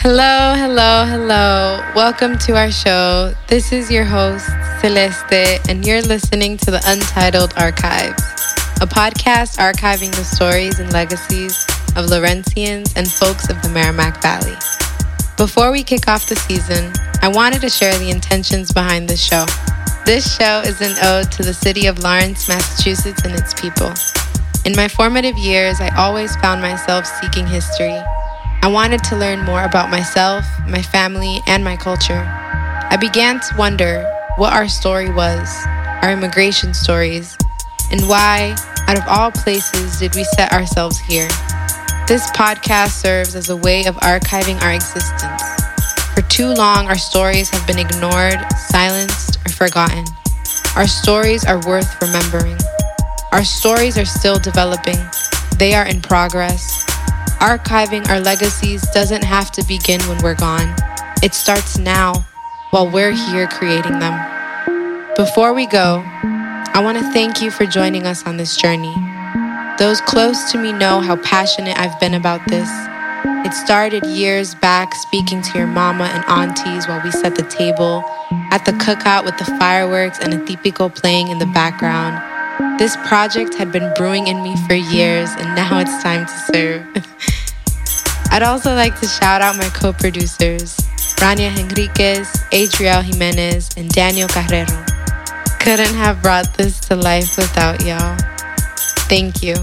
Hello, hello, hello. Welcome to our show. This is your host, Celeste, and you're listening to the Untitled Archives, a podcast archiving the stories and legacies of Lawrencians and folks of the Merrimack Valley. Before we kick off the season, I wanted to share the intentions behind this show. This show is an ode to the city of Lawrence, Massachusetts, and its people. In my formative years, I always found myself seeking history I wanted to learn more about myself, my family, and my culture. I began to wonder what our story was, our immigration stories, and why, out of all places, did we set ourselves here. This podcast serves as a way of archiving our existence. For too long, our stories have been ignored, silenced, or forgotten. Our stories are worth remembering. Our stories are still developing, they are in progress, Archiving our legacies doesn't have to begin when we're gone. It starts now while we're here creating them. Before we go, I want to thank you for joining us on this journey. Those close to me know how passionate I've been about this. It started years back speaking to your mama and aunties while we set the table, at the cookout with the fireworks and a típico playing in the background this project had been brewing in me for years, and now it's time to serve. I'd also like to shout out my co producers, Rania Henriquez, Adriel Jimenez, and Daniel Carrero. Couldn't have brought this to life without y'all. Thank you.